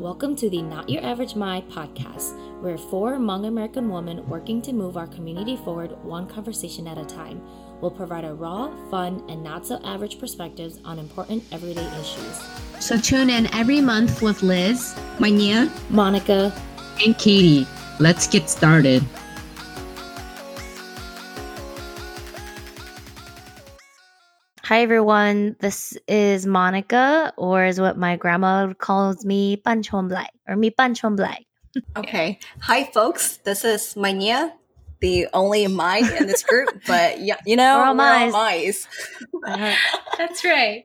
Welcome to the Not Your Average Mai podcast. We're four Hmong American women working to move our community forward one conversation at a time. We'll provide a raw, fun, and not so average perspectives on important everyday issues. So tune in every month with Liz, Manya, Monica, and Katie. Let's get started. Hi everyone, this is Monica, or is what my grandma calls me, Ban Chon Blai, or me Ban Chon Blai. Okay. Hi, folks. This is Manya, the only Mai in this group, but yeah, you know, We're all we're all Mais. Mais. Uh, That's right.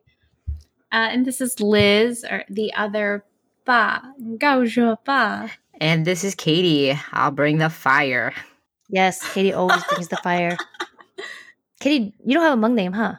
Uh, and this is Liz, or the other Ba, Gao Ba. And this is Katie. I'll bring the fire. yes, Katie always brings the fire. Katie, you don't have a Hmong name, huh?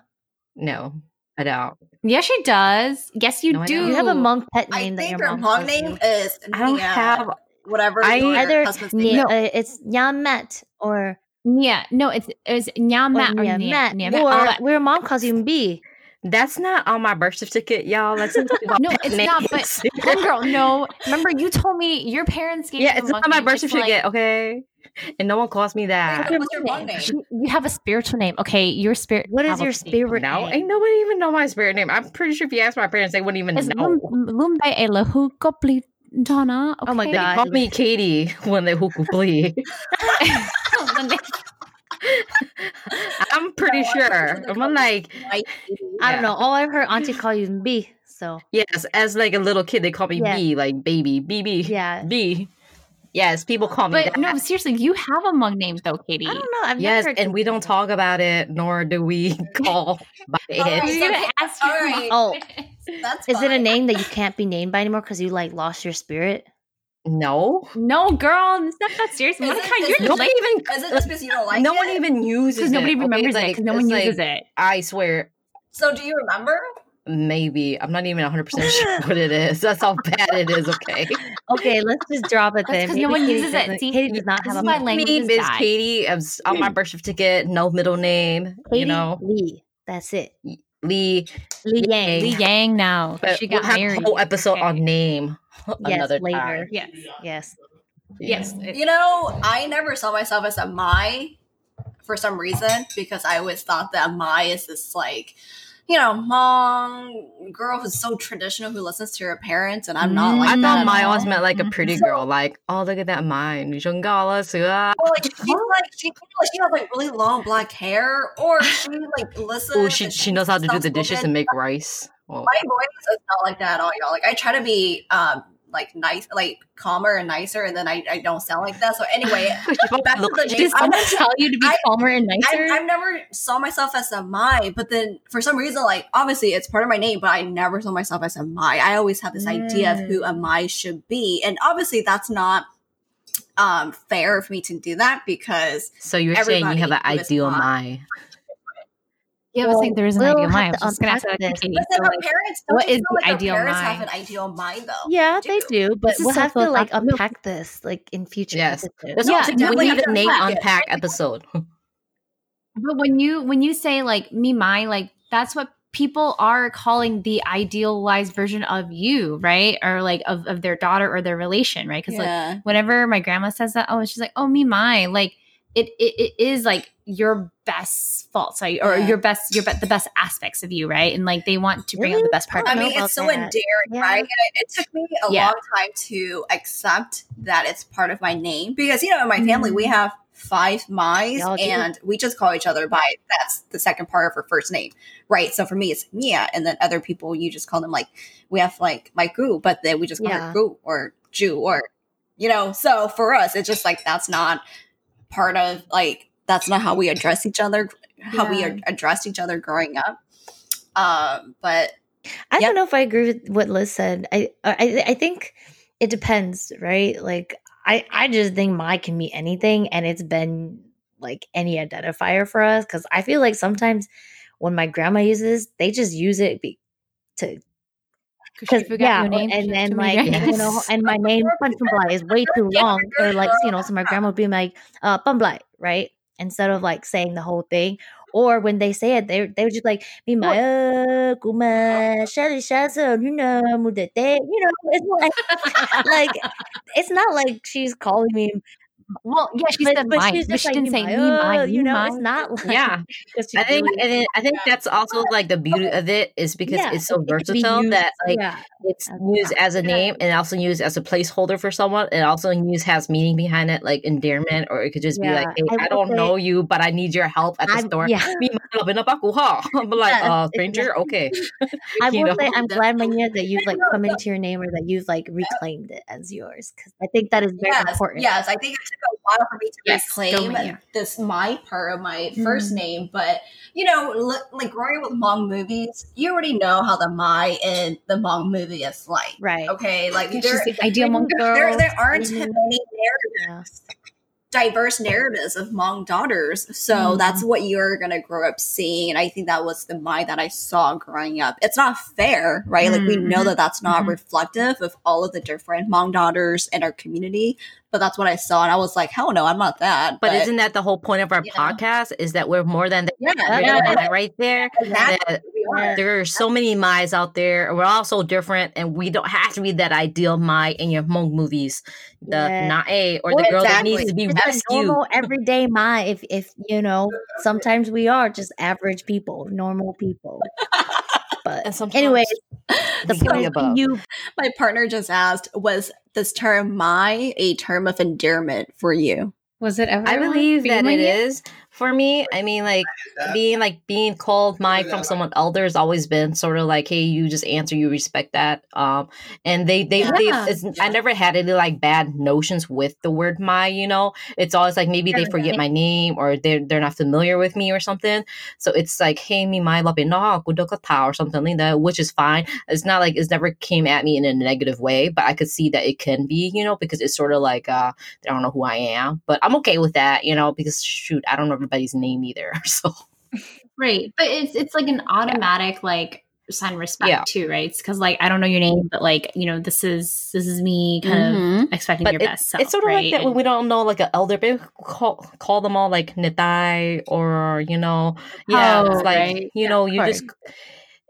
No, I don't. Yes, she does. Yes, you No, do. You have a Hmong pet I that think your her Hmong name is I don't Nia, have. whatever I- your Either husband's Nia, name. uh, it's Nyamet or, Yeah, no, it's it's or Nyamat or Nia. Nyamet, Nia- or where mom calls you B. That's not on my birth certificate, y'all. Let's not talk about No, pet it's not. But girl, no. Remember, you told me your parents gave yeah, you it's a not on my monkey, birth just like- okay? And no one calls me that. What's your Hmong name? You- You have a spiritual name. Okay, your spirit. What is your spirit No, name? ain't nobody even know my spirit name. I'm pretty sure if you ask my parents, they wouldn't even It's know. Lumbai Elahu Gopli Donna. Oh my okay? They God. call me Katie when they hookuplee. I'm pretty sure. I'm like, Mai. I don't Yeah. know. All I've heard Auntie call you B. So yes, as like a little kid, they call me Yeah. B, like baby, BB, yeah, B. Yes, people call me But that. no, seriously, you have a Hmong name though, Katie. I don't know. I've yes, never heard and we don't talk about it, nor do we call by All right, it. You're gonna so- ask your right. mom. Oh. That's Is it a name that you can't be named by anymore because you like lost your spirit? No, No, girl, it's not that serious. Is it- Monica, is you're it- no one like even. Is it just because you don't like no it? one even uses because it. nobody okay? remembers it Like, because no one it's like- uses it. I swear, So do you remember? Maybe I'm not even 100 percent sure what it is. That's how bad it is. Okay, Okay, let's just drop it That's then. 'cause no one Katie uses it. doesn't- See, Katie does not have is a why Hmong language name is is bad. Katie. It's on my hmm. birth certificate. No middle name. Katie you know, Lee. That's it. Lee. Lee Yang. Lee Yang now. But she we'll got married. a whole episode Okay. on name Yes, another later. time. Yes. Yes. Yes. it- You know, I never saw myself as a Mai for some reason because I always thought that Mai is this like, you know, Hmong girl who's so traditional who listens to her parents, and I'm not Mm, like I that thought at Mai all. always meant like a Mhm. pretty So- girl. Like, oh, look at that Mai. 你真高了，是啊。 Well, like she's like she like she has like really long black hair, or she like listens. Oh, she and she knows how to do the dishes soft-spoken. and make rice. Well, my voice is not like that at all, y'all. Like I try to be um like nice, like calmer and nicer, and then I, I don't sound like that. So anyway, back to the Did someone tell you to be I- calmer and nicer? I, I've never saw myself as a Mai, but then for some reason, like obviously it's part of my name, but I never saw myself as a Mai. I always have this idea of who a Mai should be, and obviously that's not um fair for me to do that because so you're saying you have an everybody who is ideal Mai. Mai. yeah, I was saying there is an we'll ideal have mind. I to was just gonna ask unpack that this. Katie. but then So, like, parents don't what feel the like ideal parents Mai? have an ideal Mai though. Yeah, Do they do, but This we'll have to like philosophical. unpack this like in future Yes. episodes. That's Yeah, what I'm. We need have a to name unpack it. episode. but when you when you say like me, my like that's what people are calling the idealized version of you, right? Or like of, of their daughter or their relation, right? Because like whenever my grandma says that, oh, she's like, oh, me, my, like it, it, it is like your best faults, right? or Yeah. your best, your be- the best aspects of you, right? And like they want to bring out the best part. I I of don't you. mean, it's so that. endearing, Yeah. right? And it, it took me a Yeah. long time to accept that it's part of my name because, you know, in my family, we have five Mais and we just call each other by that's the second part of her first name, right? So for me, it's Mia. And then other people, you just call them like, we have like my Gu, but then we just call Yeah. her Gu or Ju or, you know, so for us, it's just like that's not part of like, that's not how we address each other, how we Yeah. ad- addressed each other growing up. Um, but I don't know if I agree with what Liz said. I I I think it depends, right? Like I I just think my can be anything, and it's been like any identifier for us because I feel like sometimes when my grandma uses, they just use it be, to because she forgot yeah, your name. And then like you know, and my name Punchumblai is way too long. Or like you know, so my grandma would be like, uh, right? Instead of like saying the whole thing. Or when they say it, they they were just like, me my uh, you know, it's like like it's not like she's calling me well, yeah, she but, said but mine, she's but she like didn't say me, ma," mine, you me, know, it's not like Yeah. 'cause she's I think, and then I think that's also like the beauty of it is because Yeah, it's so it versatile used- that like yeah, it's as- used as a name and also used as a placeholder for someone. It also used has meaning behind it, like endearment, or it could just be like, "Hey, I I, don't say- know you, but I need your help at the I'm- store." yeah. Me, love in a baku, huh? But like, Yeah, uh, stranger, okay. I will know? say I'm glad, Manya, that you've like come into your name or that you've like reclaimed it as yours because I think that is very important. Yes, I think it took a while for me to Yes, reclaim Mia. this my part of my first Mhm. name, but you know, li- like growing up with Hmong movies, you already know how the my in the Hmong movie is like. Right. Okay, like there, the ideal Hmong girl, there aren't screaming. many narratives, diverse narratives of Hmong daughters. So Mhm. that's what you're gonna grow up seeing. And I think that was the Mai that I saw growing up. It's not fair, right? Like we know Mhm. that that's not Mhm. reflective of all of the different Hmong daughters in our community. But that's what I saw, and I was like, "Hell no, I'm not that." But isn't that the whole point of our know. podcast? Is that we're more than the yeah, Yeah, yeah, yeah. Mai right there. exactly. That We there are so many Mai's out there. We're all so different, and we don't have to be that ideal Mai in your Hmong movies. The Yeah. Nae or Or the girl that needs to be Just a rescued. normal everyday my if if you know sometimes we are just average people, normal people. But And sometimes anyways, the point be you My partner just asked, "Was this term "my" a term of endearment for you?" Was it ever? I believe for you, that it Manya? is for me. I mean, like being like being called my from someone elder has always been sort of like, hey, you just answer, you respect that. Um, and they they, they Yeah. it's, I never had any like bad notions with the word my. You know, it's always like maybe they forget my name or they're they're not familiar with me or something. So it's like, hey, me my lapino or something like that, which is fine. It's not like it's never came at me in a negative way, but I could see that it can be, you know, because it's sort of like uh they don't know who I am, but I'm okay with that, you know, because shoot, I don't know everybody's name either. So Right. But it's it's like an automatic like sign respect Yeah. too, right? Because like I don't know your name, but like, you know, this is this is me kind Mhm. of expecting but your it- best self. it's sort of right? like that when we don't know like an elder, but call call them all like Nitai or you know, yeah, Oh, it's like right. you Yeah, know, you just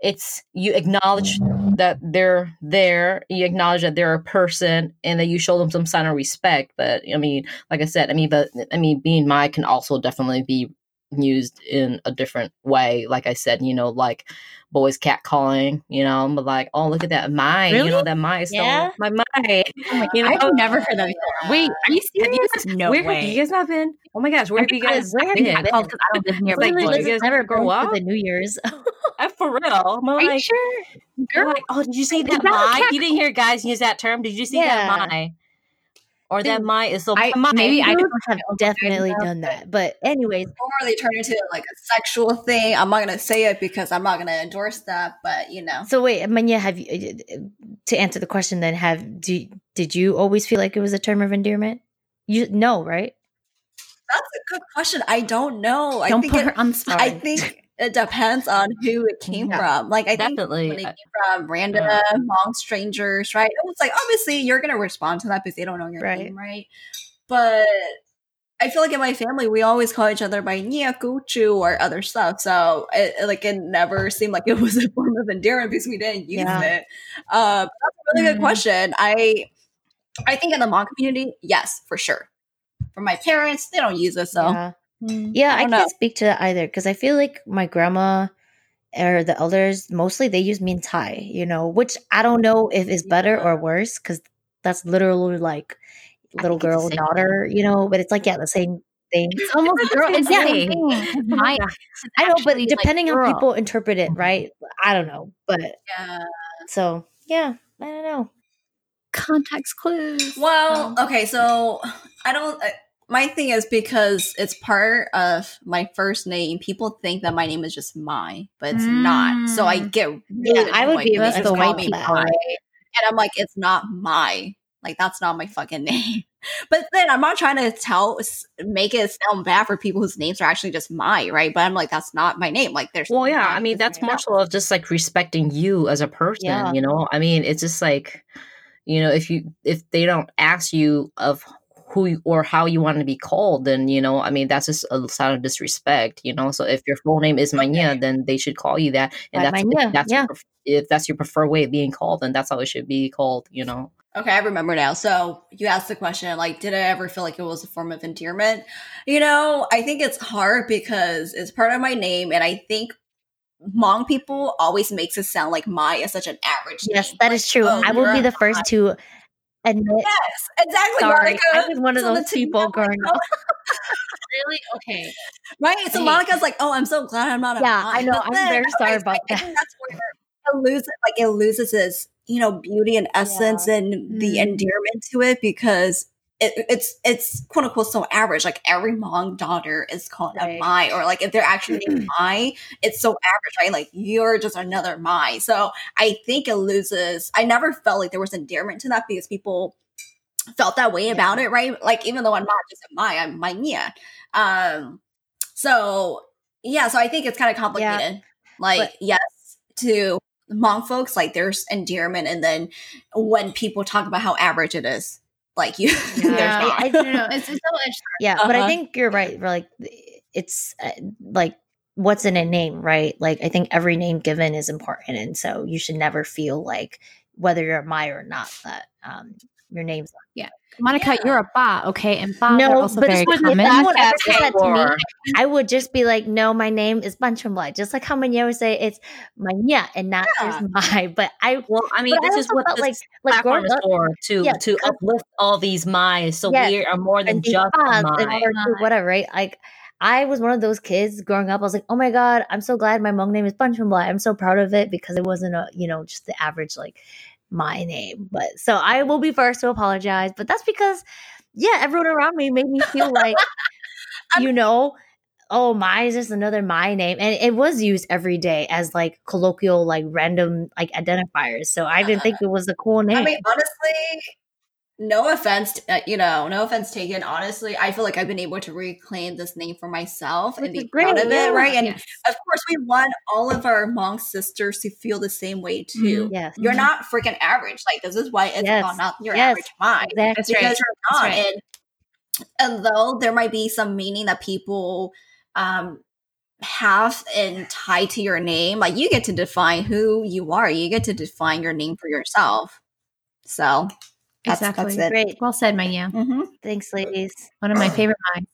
it's you acknowledge that they're there, you acknowledge that they're a person, and that you show them some sign of respect. But I mean, like I said, I mean, but I mean, being my can also definitely be used in a different way. Like I said, you know, like boys cat calling, you know, but like, oh look at that my, you know, that my is Yeah? my my. You know, I've never heard that before. Wait, are you Have you serious? guys, no where way. have you guys not been? Oh my gosh, where have you guys where have been? you I called because I don't live near Like, literally you guys never grow up? the New Year's. For real. I'm Are you like, sure? I'm Girl, like, oh, did you see that that my? You didn't hear guys use that term. Did you see Yeah. that my? Or that Dude, my is so I- my. maybe I I don't have definitely done that. But anyways, Or they turn into like a sexual thing. I'm not gonna say it because I'm not gonna endorse that, but you know. so wait, Manya, have you uh, to answer the question? Then have do did you always feel like it was a term of endearment? You no, right? That's a good question. I don't know. I don't think put it, her on the spot. I think it depends on who it came Yeah, from. Like I think Definitely. when it Uh, came from random yeah. long strangers, right? It was like obviously you're gonna respond to that because they don't know your Right. name, right? But I feel like in my family we always call each other by Nia Guchu or other stuff. So it, it, like it never seemed like it was a form of endearment because we didn't use Yeah. it. Uh, that's a really Mm. good question. I I think in the Hmong community, yes, for sure. For my parents, they don't use it, so Mm. yeah. I, don't can't know. speak to that either because I feel like my grandma or the elders mostly they use min tai, you know, which I don't know if is better or worse because that's literally like little think it's the girl daughter, you know. But it's like yeah, the same thing. It's almost It's girl. It's the same thing. thing. 'cause My, I know, but actually, like, depending on people interpret it, right? I don't know, but yeah. so yeah, I don't know. context clues. Well, Um, okay, so I don't. Uh, my thing is because it's part of my first name. People think that my name is just my, but it's not. So I Mm. get really Yeah, I would annoyed be when the white me people. my. and I'm like, it's not my. Like that's not my fucking name. But then I'm not trying to tell, make it sound bad for people whose names are actually just my, right? But I'm like, that's not my name. Like there's. Well, yeah. I mean, that's my more so of just like respecting you as a person. Yeah. You know, I mean, it's just like, you know, if you if they don't ask you of who you, or how you want to be called, then you know, I mean, that's just a sign of disrespect, you know. So if your full name is Manya, then they should call you that, and Like that's that's yeah. your, if that's your preferred way of being called, then that's how it should be called, you know. Okay, I remember now. So you asked the question, like, did I ever feel like it was a form of endearment? You know, I think it's hard because it's part of my name, and I think Hmong people always makes it sound like my is such an average. Yes, name. that is true. oh, I will be the first to admit. Yes, exactly. Sorry, Monica. I was one of So those people growing up. Really? Okay. Right. So Hey. Monica's like, oh, I'm so glad I'm not Yeah, mom." I know. I'm then, very sorry okay, about I that. think that's where it loses like it loses its, you know, beauty and essence and the Mm. endearment to it because it, it's it's quote unquote so average. Like every Hmong daughter is called Right. a Mai, or like if they're actually named Mai, it's so average, right? Like you're just another Mai. So I think it loses. I never felt like there was endearment to that because people felt that way about it, right? Like even though I'm not just a Mai, I'm Mai Nia. Um, so yeah, so I think it's kind of complicated. Like but- yes, to Hmong folks, like there's endearment, and then when people talk about how average it is, like you, there's Yeah, not. I- no, no, no. It's, it's so interesting. Yeah, but I Uh-huh. think you're right. we're Like it's uh, like what's in a name, right? Like I think every name given is important, and so you should never feel like whether you're a Mai or not that um your name's yeah. Monica, Yeah. you're a ba, okay? And ba are also But very if common. anyone ever said to me. I would just be like, no, my name is Banchumlai. Just like how Manya would say it's Manya and not Yeah. just my. But I, Well, I mean, but I this is what this like like platform growing is up, for to Yeah, to uplift all these minds, so Yes, we are more than just a Bas and mind. or do whatever, right? Like I was one of those kids growing up. I was like, oh my god, I'm so glad my Hmong name is Banchumlai. I'm so proud of it because it wasn't a you know just the average like my name. But so I will be first to apologize. But that's because yeah, everyone around me made me feel like you know. Oh, my is just another my name, and it was used every day as like colloquial, like random, like identifiers. So I didn't think it was a cool name. I mean, honestly, no offense, uh, you know, no offense taken. Honestly, I feel like I've been able to reclaim this name for myself Which and be proud of yeah. it, right? And Yes. of course, we want all of our Hmong sisters to feel the same way too. yes, You're not freaking average. Like this is why it's Yes. called not your Yes. average mind exactly. That's because right. you're That's not. right. And and though there might be some meaning that people um have and tie to your name, like you get to define who you are. You get to define your name for yourself. So that's Exactly. that's it. Great. Well said, Maya. hmm Thanks, ladies. One of my favorite minds.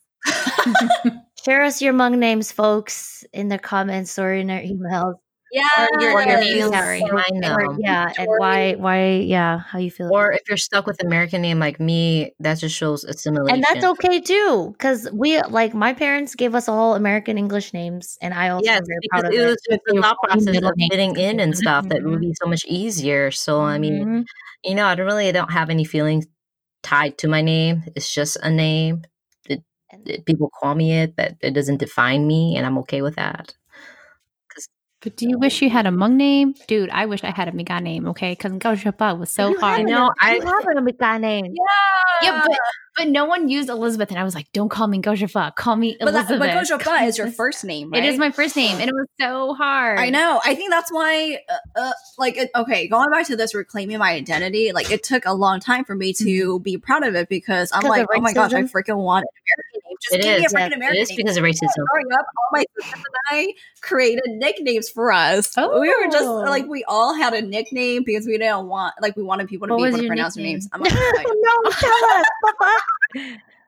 Share us your Hmong names, folks, in the comments or in our emails. Yeah, Or your, your Yes. feels Sorry. behind Or- yeah, and why, why, yeah, how you feel. Or if you're stuck with American name like me, that just shows assimilation. and that's okay too, because we like my parents gave us all American English names, and I also Yes, am very because proud of it it. was just the thought process of fitting in and stuff that would be so much easier. So I mean, Mhm. you know, I don't really don't have any feelings tied to my name. It's just a name. It, it- people call me it, but it doesn't define me, and I'm okay with that. But do you wish you had a Hmong name? Dude, I wish I had a Miga name, okay? Because Gao Shapa was so You hard. have know, I- you have a American name. Yeah, Yeah, but, but no one used Elizabeth, and I was like, don't call me Gao Shapa. Call me But that, Elizabeth. but Gojoba is your first name, right? It is my first name, and it was so hard. I know. I think that's why, uh, uh, like, okay, going back to this reclaiming my identity, like, it took a long time for me to be proud of it because I'm like, oh my gosh, I freaking want an American name. Just It give me is, freaking yes. American It is because of racism. Growing up, all my sisters and I created nicknames for us. Oh. We were just Oh. like, we all had a nickname because we didn't want, like, we wanted people to What be able to pronounce their nickname? names. I'm not gonna tell you. no, tell us.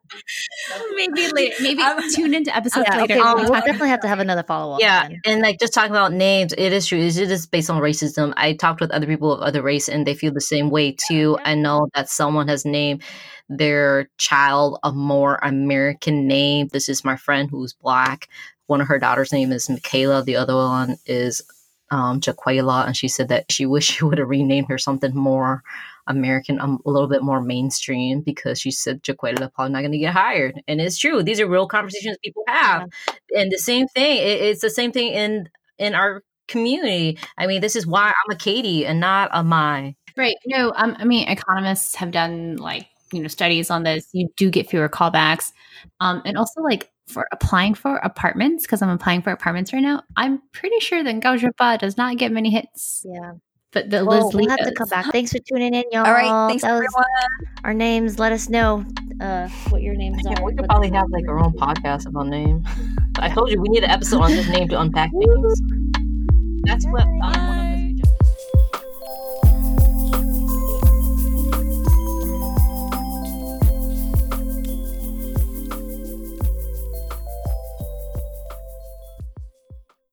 maybe later. Maybe I'm- tune into episodes Yeah, later. okay, We'll we'll definitely have to have another follow up. Yeah, and like just talking about names, it is true. It is based on racism. I talked with other people of other race, and they feel the same way too. I know that someone has named their child a more American name. This is my friend who's black. One of her daughter's name is Michaela. The other one is um, Jaquela, and she said that she wished she would have renamed her something more American, um, a little bit more mainstream, because she said Jaquela probably not going to get hired. And it's true; these are real conversations people have. And the same thing, it, it's the same thing in in our community. I mean, this is why I'm a Katie and not a my. Right. No, um, I mean, economists have done like, you know, studies on this. You do get fewer callbacks. Um, and also like for applying for apartments, because I'm applying for apartments right now, I'm pretty sure that Gao Zhepa does not get many hits. Yeah. But the Well, Liz we'll have to does. come back. Thanks for tuning in, y'all. All right. Thanks, that was everyone. our names. Let us know uh what your names Yeah, are. we could probably have like our own podcast about name. I told you we need an episode on this name to unpack names. That's what one of